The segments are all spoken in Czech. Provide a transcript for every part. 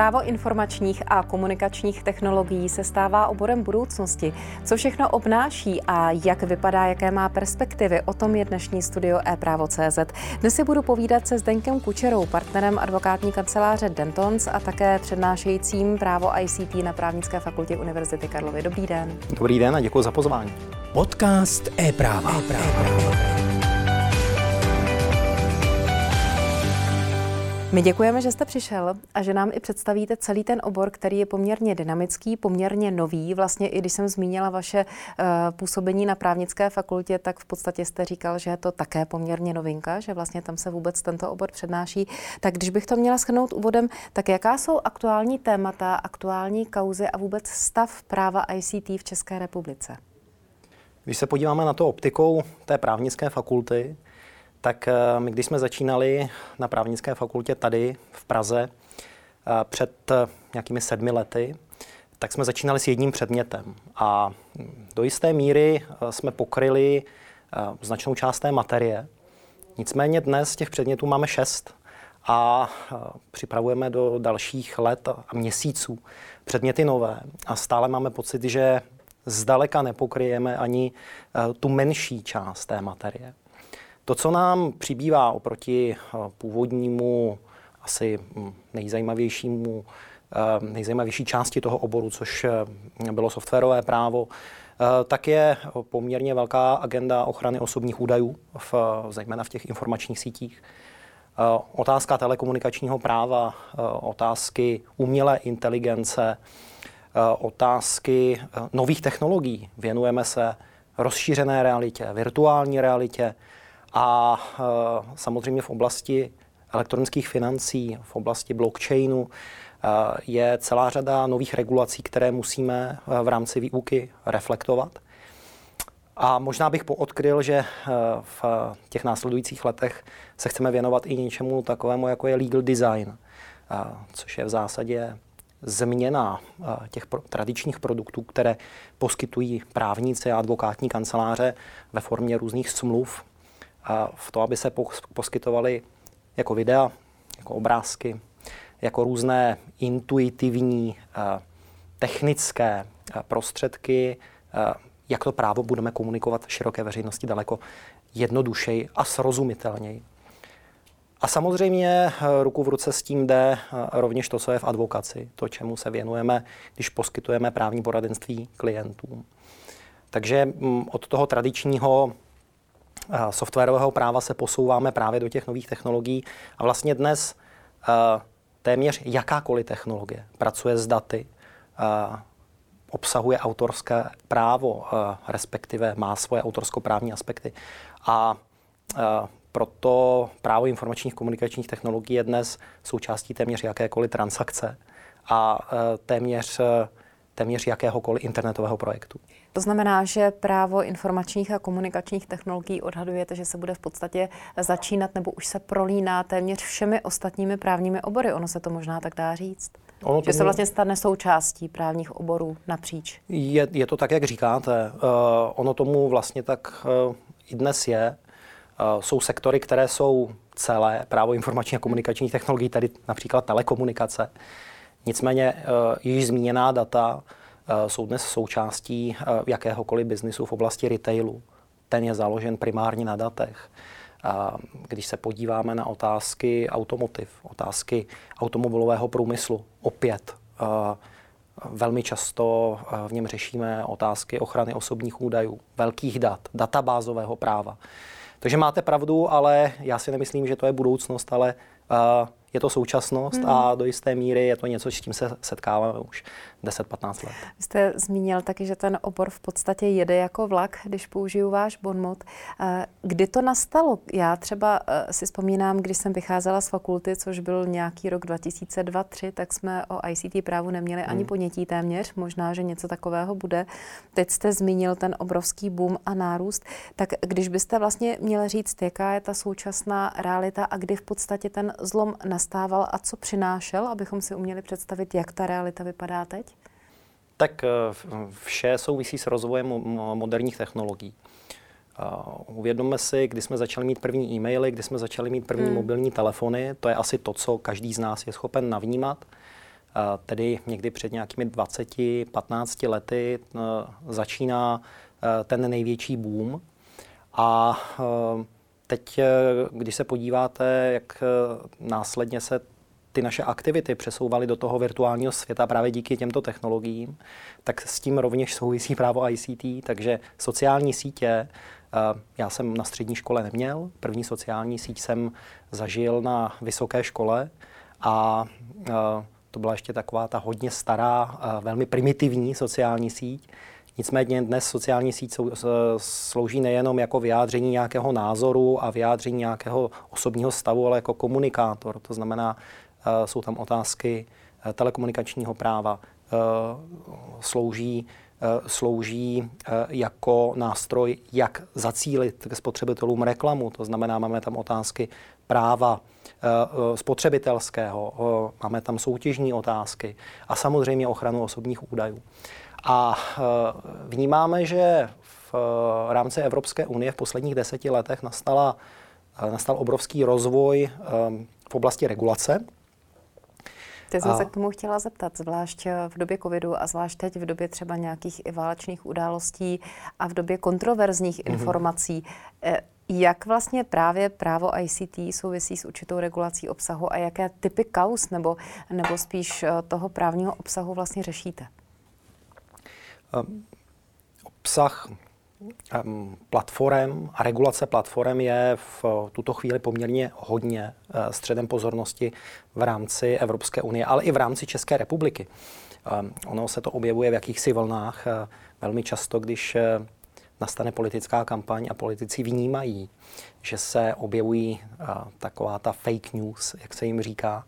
Právo informačních a komunikačních technologií se stává oborem budoucnosti. Co všechno obnáší a jak vypadá, jaké má perspektivy, o tom je dnešní studio e-právo.cz. Dnes si budu povídat se Zdeňkem Kučerou, partnerem advokátní kanceláře Dentons a také přednášejícím právo ICT na právnické fakultě Univerzity Karlovy. Dobrý den. Dobrý den a děkuji za pozvání. Podcast e-práva. e-práva. My děkujeme, že jste přišel a že nám i představíte celý ten obor, který je poměrně dynamický, poměrně nový. Vlastně i když jsem zmínila vaše uh, působení na právnické fakultě, tak v podstatě jste říkal, že je to také poměrně novinka, že vlastně tam se vůbec tento obor přednáší. Tak když bych to měla schrnout úvodem, tak jaká jsou aktuální témata, aktuální kauzy a vůbec stav práva ICT v České republice? Když se podíváme na to optikou té právnické fakulty, tak eh, my, když jsme začínali na právnické fakultě tady v Praze eh, před eh, nějakými sedmi lety, tak jsme začínali s jedním předmětem. A do jisté míry jsme pokryli značnou část té materie. Nicméně dnes těch předmětů máme šest a připravujeme do dalších let a měsíců předměty nové. A stále máme pocit, že zdaleka nepokryjeme ani tu menší část té materie. To, co nám přibývá oproti eh, původnímu, asi hm, nejzajímavějšímu, eh, nejzajímavější části toho oboru, což eh, bylo softwarové právo, tak je poměrně velká agenda ochrany osobních údajů, v, zejména v těch informačních sítích. Otázka telekomunikačního práva, otázky umělé inteligence, otázky nových technologií. Věnujeme se rozšířené realitě, virtuální realitě, a e, samozřejmě v oblasti elektronických financí, v oblasti blockchainu e, je celá řada nových regulací, které musíme e, v rámci výuky reflektovat. A možná bych poodkryl, že v těch následujících letech se chceme věnovat i něčemu takovému, jako je legal design, což je v zásadě změna těch tradičních produktů, které poskytují právníci a advokátní kanceláře ve formě různých smluv a v to, aby se poskytovaly jako videa, jako obrázky, jako různé intuitivní, eh, technické eh, prostředky, eh, jak to právo budeme komunikovat široké veřejnosti daleko jednodušeji a srozumitelněji. A samozřejmě ruku v ruce s tím jde rovněž to, co je v advokaci, to, čemu se věnujeme, když poskytujeme právní poradenství klientům. Takže mm, od toho tradičního softwarového práva se posouváme právě do těch nových technologií a vlastně dnes eh, téměř jakákoliv technologie pracuje s daty, eh, obsahuje autorské právo, eh, respektive má svoje autorskoprávní aspekty. A proto právo informačních komunikačních technologií je dnes součástí téměř jakékoliv transakce a téměř téměř jakéhokoliv internetového projektu. To znamená, že právo informačních a komunikačních technologií odhadujete, že se bude v podstatě začínat nebo už se prolíná téměř všemi ostatními právními obory. Ono se to možná tak dá říct. Ono že se vlastně stane součástí právních oborů napříč. Je, je to tak, jak říkáte. Uh, ono tomu vlastně tak uh, i dnes je. Uh, jsou sektory, které jsou celé právo informační a komunikačních technologií, tedy například telekomunikace. Nicméně uh, již zmíněná data Eh, jsou dnes součástí eh, jakéhokoliv biznisu v oblasti retailu. Ten je založen primárně na datech. Když se podíváme na otázky automotiv, otázky automobilového průmyslu, opět eh, velmi často v něm řešíme otázky ochrany osobních údajů, velkých dat, databázového práva. Takže máte pravdu, ale já si nemyslím, že to je budoucnost, ale je to současnost hmm. a do jisté míry je to něco, s čím se setkáváme už 10-15 let. Vy jste zmínil taky, že ten obor v podstatě jede jako vlak, když použiju váš bonmot. Eh, kdy to nastalo? Já třeba eh, si vzpomínám, když jsem vycházela z fakulty, což byl nějaký rok 2002-2003, tak jsme o ICT právu neměli ani hmm. ponětí téměř. Možná, že něco takového bude. Teď jste zmínil ten obrovský boom a nárůst. Tak když byste vlastně měli říct, jaká je ta současná realita a kdy v podstatě ten zlom nastával a co přinášel, abychom si uměli představit, jak ta realita vypadá teď? Tak eh, vše souvisí s rozvojem moderních technologií. Uvědomme si, kdy jsme začali mít první e-maily, kdy jsme začali mít první hmm. mobilní telefony, to je asi to, co každý z nás je schopen navnímat. tedy někdy před nějakými 20-15 lety začíná ten největší boom. A teď, když se podíváte, jak následně se ty naše aktivity přesouvaly do toho virtuálního světa právě díky těmto technologiím, tak s tím rovněž souvisí právo ICT, takže sociální sítě eh, já jsem na střední škole neměl. První sociální síť jsem zažil na vysoké škole a eh, to byla ještě taková ta hodně stará, velmi primitivní sociální síť. Nicméně dnes sociální síť slouží nejenom jako vyjádření nějakého názoru a vyjádření nějakého osobního stavu, ale jako komunikátor. To znamená, jsou tam otázky eh, telekomunikačního práva, eh, slouží, slouží jako nástroj, jak zacílit k spotřebitelům reklamu. To znamená, máme tam otázky práva spotřebitelského, máme tam soutěžní otázky a samozřejmě ochranu osobních údajů. A vnímáme, že v rámci Evropské unie v posledních deseti letech nastala, nastal obrovský rozvoj v oblasti regulace Teď jsem a... se k tomu chtěla zeptat, zvlášť v době covidu a zvlášť teď v době třeba nějakých i válečných událostí a v době kontroverzních mm-hmm. informací. Eh, jak vlastně právě právo ICT souvisí s určitou regulací obsahu a jaké typy kaus nebo, nebo spíš eh, toho právního obsahu vlastně řešíte? Um, obsah platform a regulace platform je v tuto chvíli poměrně hodně eh, středem pozornosti v rámci Evropské unie, ale i v rámci České republiky. Ono se to objevuje v jakýchsi vlnách eh, velmi často, když eh, nastane politická kampaň a politici vnímají, že se objevují taková ta fake news, jak se jim říká,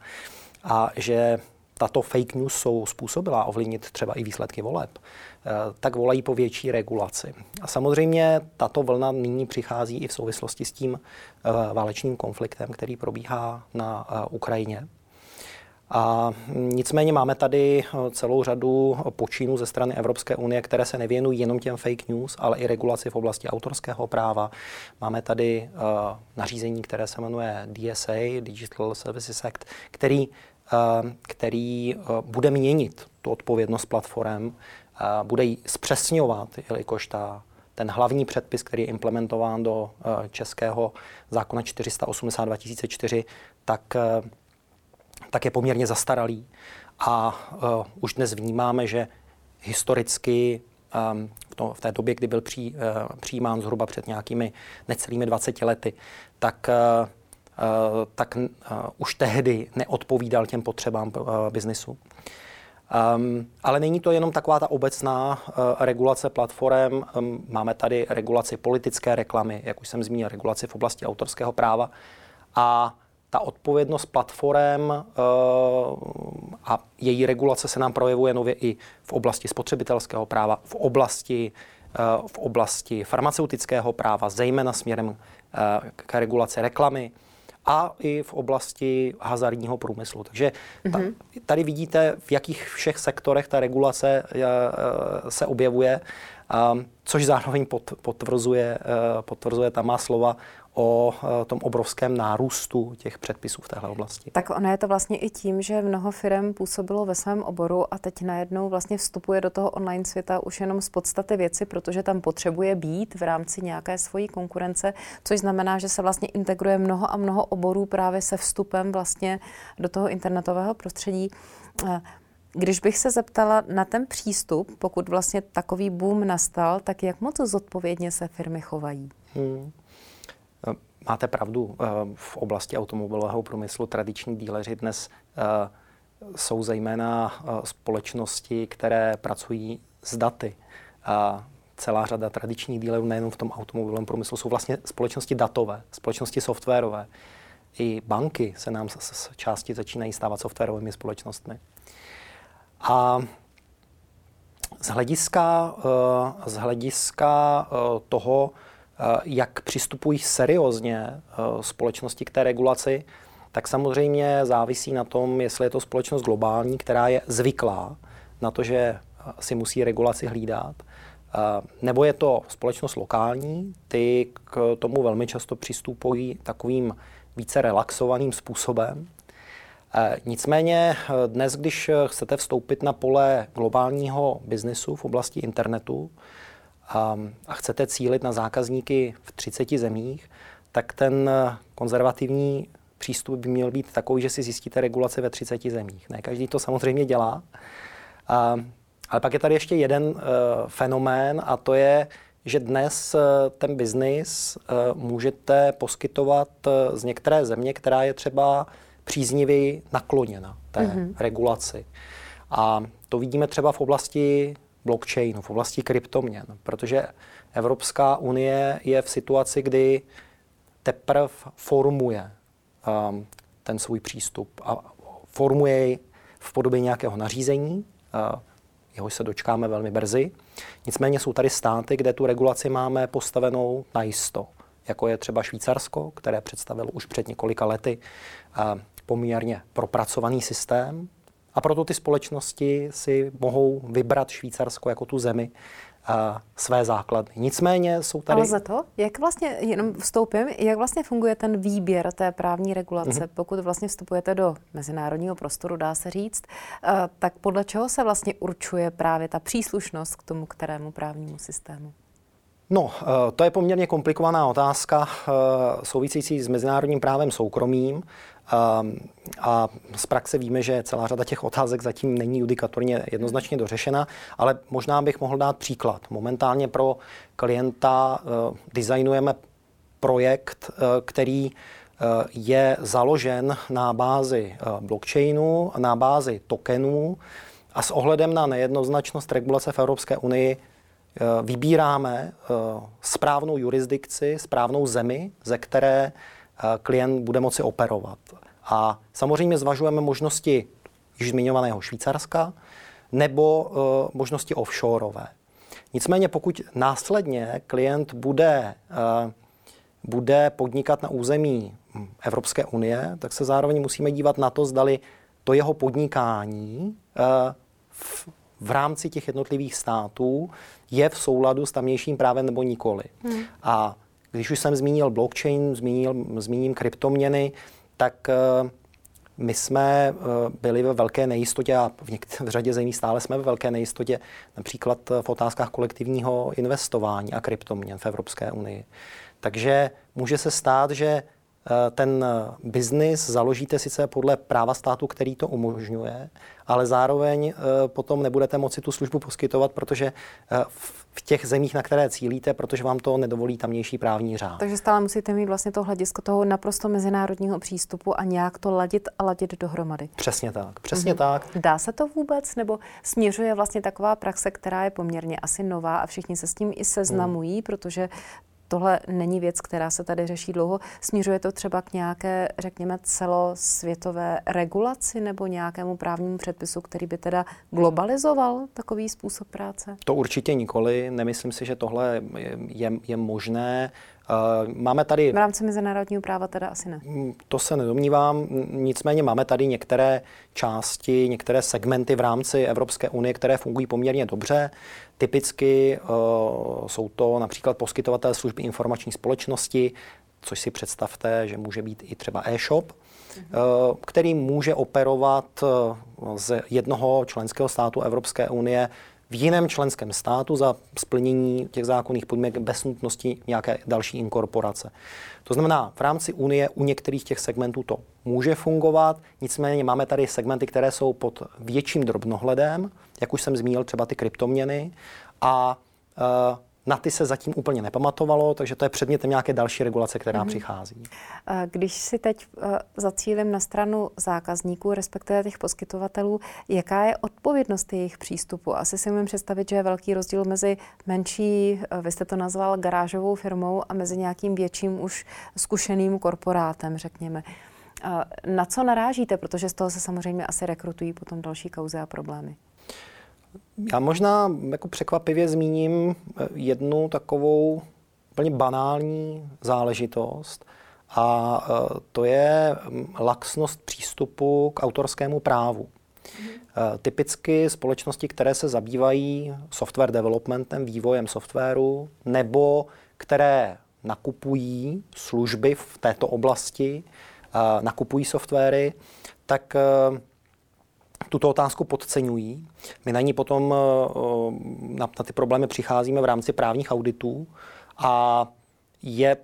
a že tato fake news jsou způsobila ovlivnit třeba i výsledky voleb, tak volají po větší regulaci. A samozřejmě tato vlna nyní přichází i v souvislosti s tím eh, válečným konfliktem, který probíhá na eh, Ukrajině. A nicméně máme tady celou řadu počínů ze strany Evropské unie, které se nevěnují jenom těm fake news, ale i regulaci v oblasti autorského práva. Máme tady nařízení, které se jmenuje DSA, Digital Services Act, který Eh, který eh, bude měnit tu odpovědnost platform, eh, bude ji zpřesňovat, jelikož ta, ten hlavní předpis, který je implementován do českého zákona 480 2004, tak, tak je poměrně zastaralý. A už dnes vnímáme, že historicky v, to, v té době, kdy byl při, přijímán zhruba před nějakými necelými 20 lety, tak Eh, tak eh, už tehdy neodpovídal těm potřebám eh, biznisu. Um, ale není to jenom taková ta obecná uh, regulace platform. Um, máme tady regulaci politické reklamy, jak už jsem zmínil, regulaci v oblasti autorského práva. A ta odpovědnost platform uh, a její regulace se nám projevuje nově i v oblasti spotřebitelského práva, v oblasti, uh, v oblasti farmaceutického práva, zejména směrem uh, k regulaci reklamy a i v oblasti hazardního průmyslu. Takže ta, mm-hmm. tady vidíte, v jakých všech sektorech ta regulace eh, se objevuje, což zároveň potvrzuje, eh, potvrzuje ta má slova o eh, tom obrovském nárůstu těch předpisů v téhle oblasti. Tak ono je to vlastně i tím, že mnoho firm působilo ve svém oboru a teď najednou vlastně vstupuje do toho online světa už jenom z podstaty věci, protože tam potřebuje být v rámci nějaké svojí konkurence, což znamená, že se vlastně integruje mnoho a mnoho oborů právě se vstupem vlastně do toho internetového prostředí. Eh, když bych se zeptala na ten přístup, pokud vlastně takový boom nastal, tak jak moc zodpovědně se firmy chovají? Hmm. Máte pravdu, eh, v oblasti automobilového průmyslu tradiční díleři dnes eh, jsou zejména eh, společnosti, které pracují s daty. A celá řada tradičních dílerů nejenom v tom automobilovém průmyslu jsou vlastně společnosti datové, společnosti softwarové. I banky se nám z části začínají stávat softwarovými společnostmi. A z hlediska, z hlediska toho, Eh, jak přistupují seriózně eh, společnosti k té regulaci, tak samozřejmě závisí na tom, jestli je to společnost globální, která je zvyklá na to, že eh, si musí regulaci hlídat, nebo je to společnost lokální, ty k tomu velmi často přistupují takovým více relaxovaným způsobem. Nicméně dnes, když chcete vstoupit na pole globálního biznesu v oblasti internetu a, a chcete cílit na zákazníky v 30 zemích, tak ten konzervativní přístup by měl být takový, že si zjistíte regulace ve 30 zemích. Ne každý to samozřejmě dělá. A, ale pak je tady ještě jeden uh, fenomén a to je, že dnes uh, ten biznis uh, můžete poskytovat uh, z některé země, která je třeba příznivě nakloněna té mm-hmm. regulaci. A to vidíme třeba v oblasti blockchainu, v oblasti kryptoměn, protože Evropská unie je v situaci, kdy teprve formuje um, ten svůj přístup a formuje jej v podobě nějakého nařízení, uh, jehož se dočkáme velmi brzy. Nicméně jsou tady státy, kde tu regulaci máme postavenou na jisto, jako je třeba Švýcarsko, které představilo už před několika lety uh, poměrně propracovaný systém. A proto ty společnosti si mohou vybrat Švýcarsko jako tu zemi, své základy. Nicméně jsou tady... Ale za to, jak vlastně, jenom vstoupím, jak vlastně funguje ten výběr té právní regulace, mm-hmm. pokud vlastně vstupujete do mezinárodního prostoru, dá se říct, tak podle čeho se vlastně určuje právě ta příslušnost k tomu kterému právnímu systému? No, to je poměrně komplikovaná otázka související s mezinárodním právem soukromým. Ehm, a z praxe víme, že celá řada těch otázek zatím není judikatorně jednoznačně dořešena, ale možná bych mohl dát příklad. Momentálně pro klienta uh, designujeme projekt, uh, který uh, je založen na bázi blockchainu, na bázi tokenů a s ohledem na nejednoznačnost regulace v Evropské unii vybíráme správnou jurisdikci, správnou zemi, ze které klient bude moci operovat. A samozřejmě zvažujeme možnosti již zmiňovaného Švýcarska nebo uh, možnosti offshoreové. Nicméně pokud následně klient bude, uh, bude podnikat na území Evropské unie, tak se zároveň musíme dívat na to, zdali to jeho podnikání uh, v, v rámci těch jednotlivých států je v souladu s tamnějším právem nebo nikoli. Hmm. A když už jsem zmínil blockchain, zmínil, zmíním kryptoměny, tak eh, my jsme eh, byli ve velké nejistotě a v, něk- v řadě zemí stále jsme ve velké nejistotě, například v otázkách kolektivního investování a kryptoměn v Evropské unii. Takže může se stát, že Eh, ten eh, biznis založíte sice podle práva státu, který to umožňuje, ale zároveň eh, potom nebudete moci tu službu poskytovat, protože v těch zemích, na které cílíte, protože vám to nedovolí tamnější právní řád. Takže stále musíte mít vlastně to hledisko toho naprosto mezinárodního přístupu a nějak to ladit a ladit dohromady. Přesně tak, přesně mm-hmm. tak. Dá se to vůbec, nebo směřuje vlastně taková praxe, která je poměrně asi nová a všichni se s tím i seznamují, mm. protože tohle není věc, která se tady řeší dlouho. Směřuje to třeba k nějaké, řekněme, celosvětové regulaci nebo nějakému právnímu předpisu, který by teda globalizoval takový způsob práce? To určitě nikoli. Nemyslím si, že tohle je, je možné. Eh, máme tady... V rámci mezinárodního práva teda asi ne. Mm, to se nedomnívám, nicméně máme tady některé části, některé segmenty v rámci Evropské unie, které fungují poměrně dobře. Typicky uh, jsou to například poskytovatel služby informační společnosti, což si představte, že může být i třeba e-shop, uh, který může operovat z jednoho členského státu Evropské unie v jiném členském státu za splnění těch zákonných podmínek bez nutnosti nějaké další inkorporace. To znamená, v rámci Unie u některých těch segmentů to může fungovat, nicméně máme tady segmenty, které jsou pod větším drobnohledem, jak už jsem zmínil, třeba ty kryptoměny, a uh, na ty se zatím úplně nepamatovalo, takže to je předmětem nějaké další regulace, která mm-hmm. přichází. Když si teď e, zacílím na stranu zákazníků, respektive těch poskytovatelů, jaká je odpovědnost jejich přístupu? Asi si můžeme představit, že je velký rozdíl mezi menší, e, vy jste to nazval garážovou firmou, a mezi nějakým větším už zkušeným korporátem, řekněme. Na co narážíte, protože z toho se samozřejmě asi rekrutují potom další kauzy a problémy? Já možná jako překvapivě zmíním eh, jednu takovou úplně banální záležitost a eh, to je mm, laxnost přístupu k autorskému právu. Mm. Typicky společnosti, které se zabývají software developmentem, vývojem softwaru, nebo které nakupují služby v této oblasti, nakupují softwary, tak tuto otázku podceňují. My na ní potom na, na ty problémy přicházíme v rámci právních auditů a je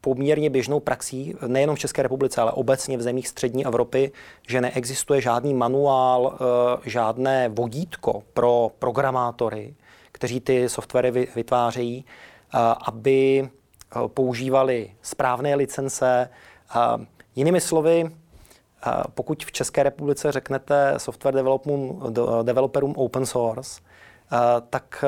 poměrně běžnou praxí, nejenom v České republice, ale obecně v zemích střední Evropy, že neexistuje žádný manuál, žádné vodítko pro programátory, kteří ty softwary vytvářejí, aby používali správné licence. Jinými slovy, pokud v České republice řeknete software developerům open source, tak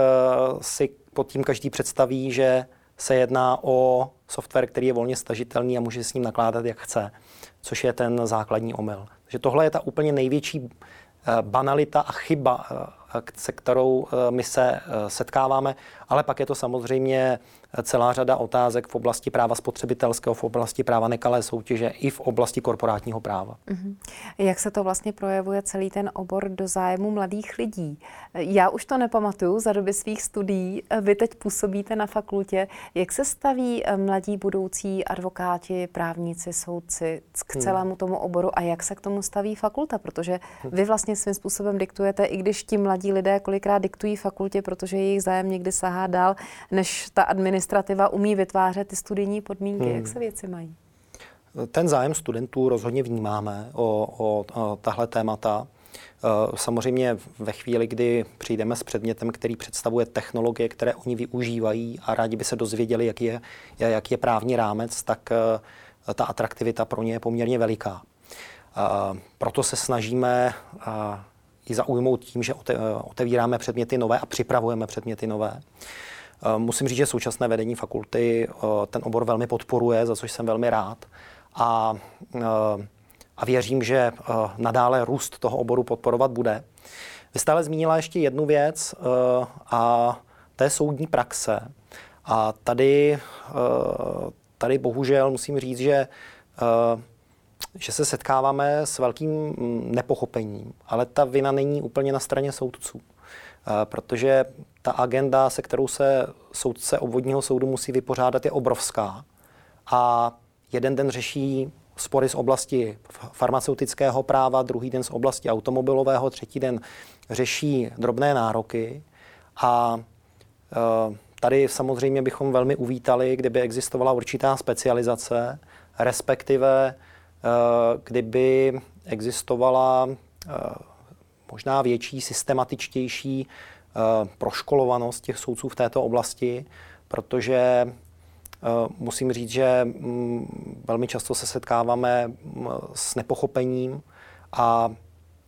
si pod tím každý představí, že se jedná o software, který je volně stažitelný a může s ním nakládat, jak chce, což je ten základní omyl. Takže tohle je ta úplně největší banalita a chyba se kterou eh, my se eh, setkáváme, ale pak je to samozřejmě celá řada otázek v oblasti práva spotřebitelského, v oblasti práva nekalé soutěže i v oblasti korporátního práva. Mm-hmm. Jak se to vlastně projevuje celý ten obor do zájmu mladých lidí? Já už to nepamatuju za doby svých studií. Vy teď působíte na fakultě. Jak se staví eh, mladí budoucí advokáti, právníci, soudci k hmm. celému tomu oboru a jak se k tomu staví fakulta? Protože vy vlastně svým způsobem diktujete, i když ti mladí lidé kolikrát diktují fakultě, protože jejich zájem někdy sahá dál, než ta administrativa umí vytvářet ty studijní podmínky. Hmm. Jak se věci mají? Ten zájem studentů rozhodně vnímáme o, o, o tahle témata. E, samozřejmě ve chvíli, kdy přijdeme s předmětem, který představuje technologie, které oni využívají a rádi by se dozvěděli, jaký je, jaký je právní rámec, tak e, ta atraktivita pro ně je poměrně veliká. E, proto se snažíme i zaujmout tím, že otevíráme předměty nové a připravujeme předměty nové. Eh, musím říct, že současné vedení fakulty eh, ten obor velmi podporuje, za což jsem velmi rád. A, eh, a věřím, že nadále růst toho oboru podporovat bude. Vy stále zmínila ještě jednu věc a to je soudní praxe. A tady, tady bohužel musím říct, že že se setkáváme s velkým mm, nepochopením, ale ta vina není úplně na straně soudců. Protože ta agenda, se kterou se soudce obvodního soudu musí vypořádat, je obrovská. A jeden den řeší spory z oblasti farmaceutického práva, druhý den z oblasti automobilového, třetí den řeší drobné nároky. A e, tady samozřejmě bychom velmi uvítali, kdyby existovala určitá specializace, respektive kdyby existovala e, možná větší, systematičtější Eh, proškolovanost těch soudců v této oblasti, protože eh, musím říct, že mm, velmi často se setkáváme mm, s nepochopením a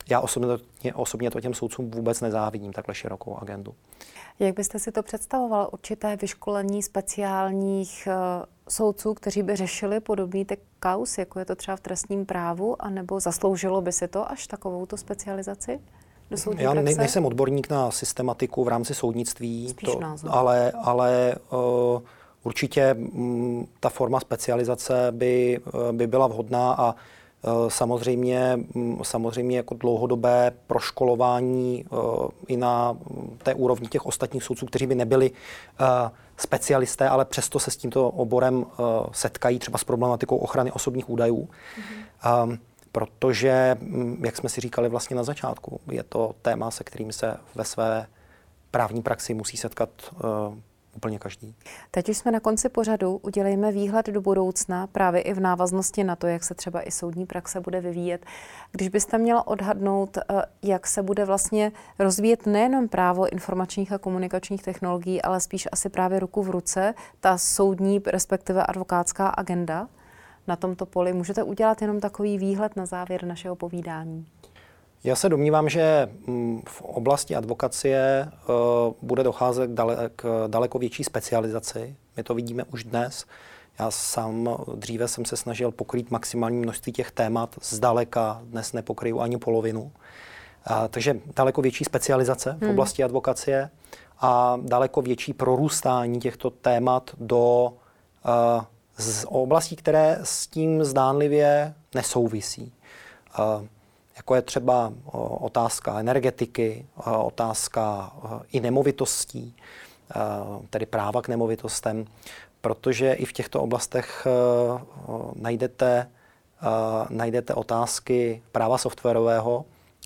já osobně, osobně to těm soudcům vůbec nezávidím, takhle širokou agendu. Jak byste si to představoval? Určité vyškolení speciálních uh, soudců, kteří by řešili podobný ty kaus, jako je to třeba v trestním právu, anebo zasloužilo by si to až takovou tu specializaci? soudní Já praxe? nejsem odborník na systematiku v rámci soudnictví, to, ale, ale uh, určitě um, ta forma specializace by, uh, by byla vhodná a uh, samozřejmě, um, samozřejmě jako dlouhodobé proškolování uh, i na té úrovni těch ostatních soudců, kteří by nebyli uh, specialisté, ale přesto se s tímto oborem setkají třeba s problematikou ochrany osobních údajů. Mm-hmm. Protože, mm, jak jsme si říkali vlastně na začátku, je to téma, se kterým se ve své právní praxi musí setkat úplně každý. Teď už jsme na konci pořadu, udělejme výhled do budoucna, právě i v návaznosti na to, jak se třeba i soudní praxe bude vyvíjet. Když byste měla odhadnout, eh, jak se bude vlastně rozvíjet nejenom právo informačních a komunikačních technologií, ale spíš asi právě ruku v ruce, ta soudní, respektive advokátská agenda, na tomto poli. Můžete udělat jenom takový výhled na závěr našeho povídání? Já se domnívám, že mm, v oblasti advokacie eh, bude docházet k daleko větší specializaci. My to vidíme už dnes. Já sám dříve jsem se snažil pokrýt maximální množství těch témat, zdaleka dnes nepokryju ani polovinu. A, takže daleko větší specializace v hmm. oblasti advokacie a daleko větší prorůstání těchto témat do uh, z oblastí, které s tím zdánlivě nesouvisí. Jako je třeba otázka energetiky, otázka i nemovitostí, tedy práva k nemovitostem, protože i v těchto oblastech najdete najdete otázky práva softwarového.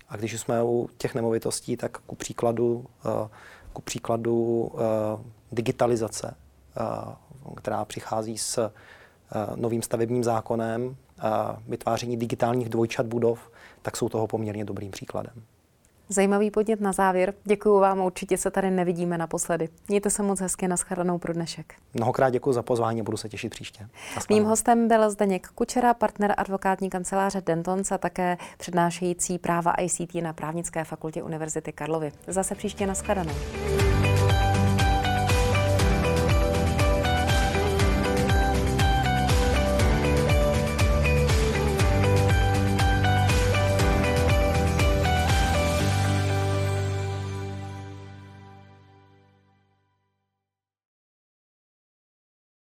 A když jsme u těch nemovitostí, tak ku příkladu, ku příkladu digitalizace, která přichází s novým stavebním zákonem, vytváření digitálních dvojčat budov, tak jsou toho poměrně dobrým příkladem. Zajímavý podnět na závěr. Děkuji vám, určitě se tady nevidíme naposledy. Mějte se moc hezky, naschledanou pro dnešek. Mnohokrát děkuji za pozvání, budu se těšit příště. Mým hostem byl Zdeněk Kučera, partner advokátní kanceláře Dentons a také přednášející práva ICT na právnické fakultě Univerzity Karlovy. Zase příště naschledanou.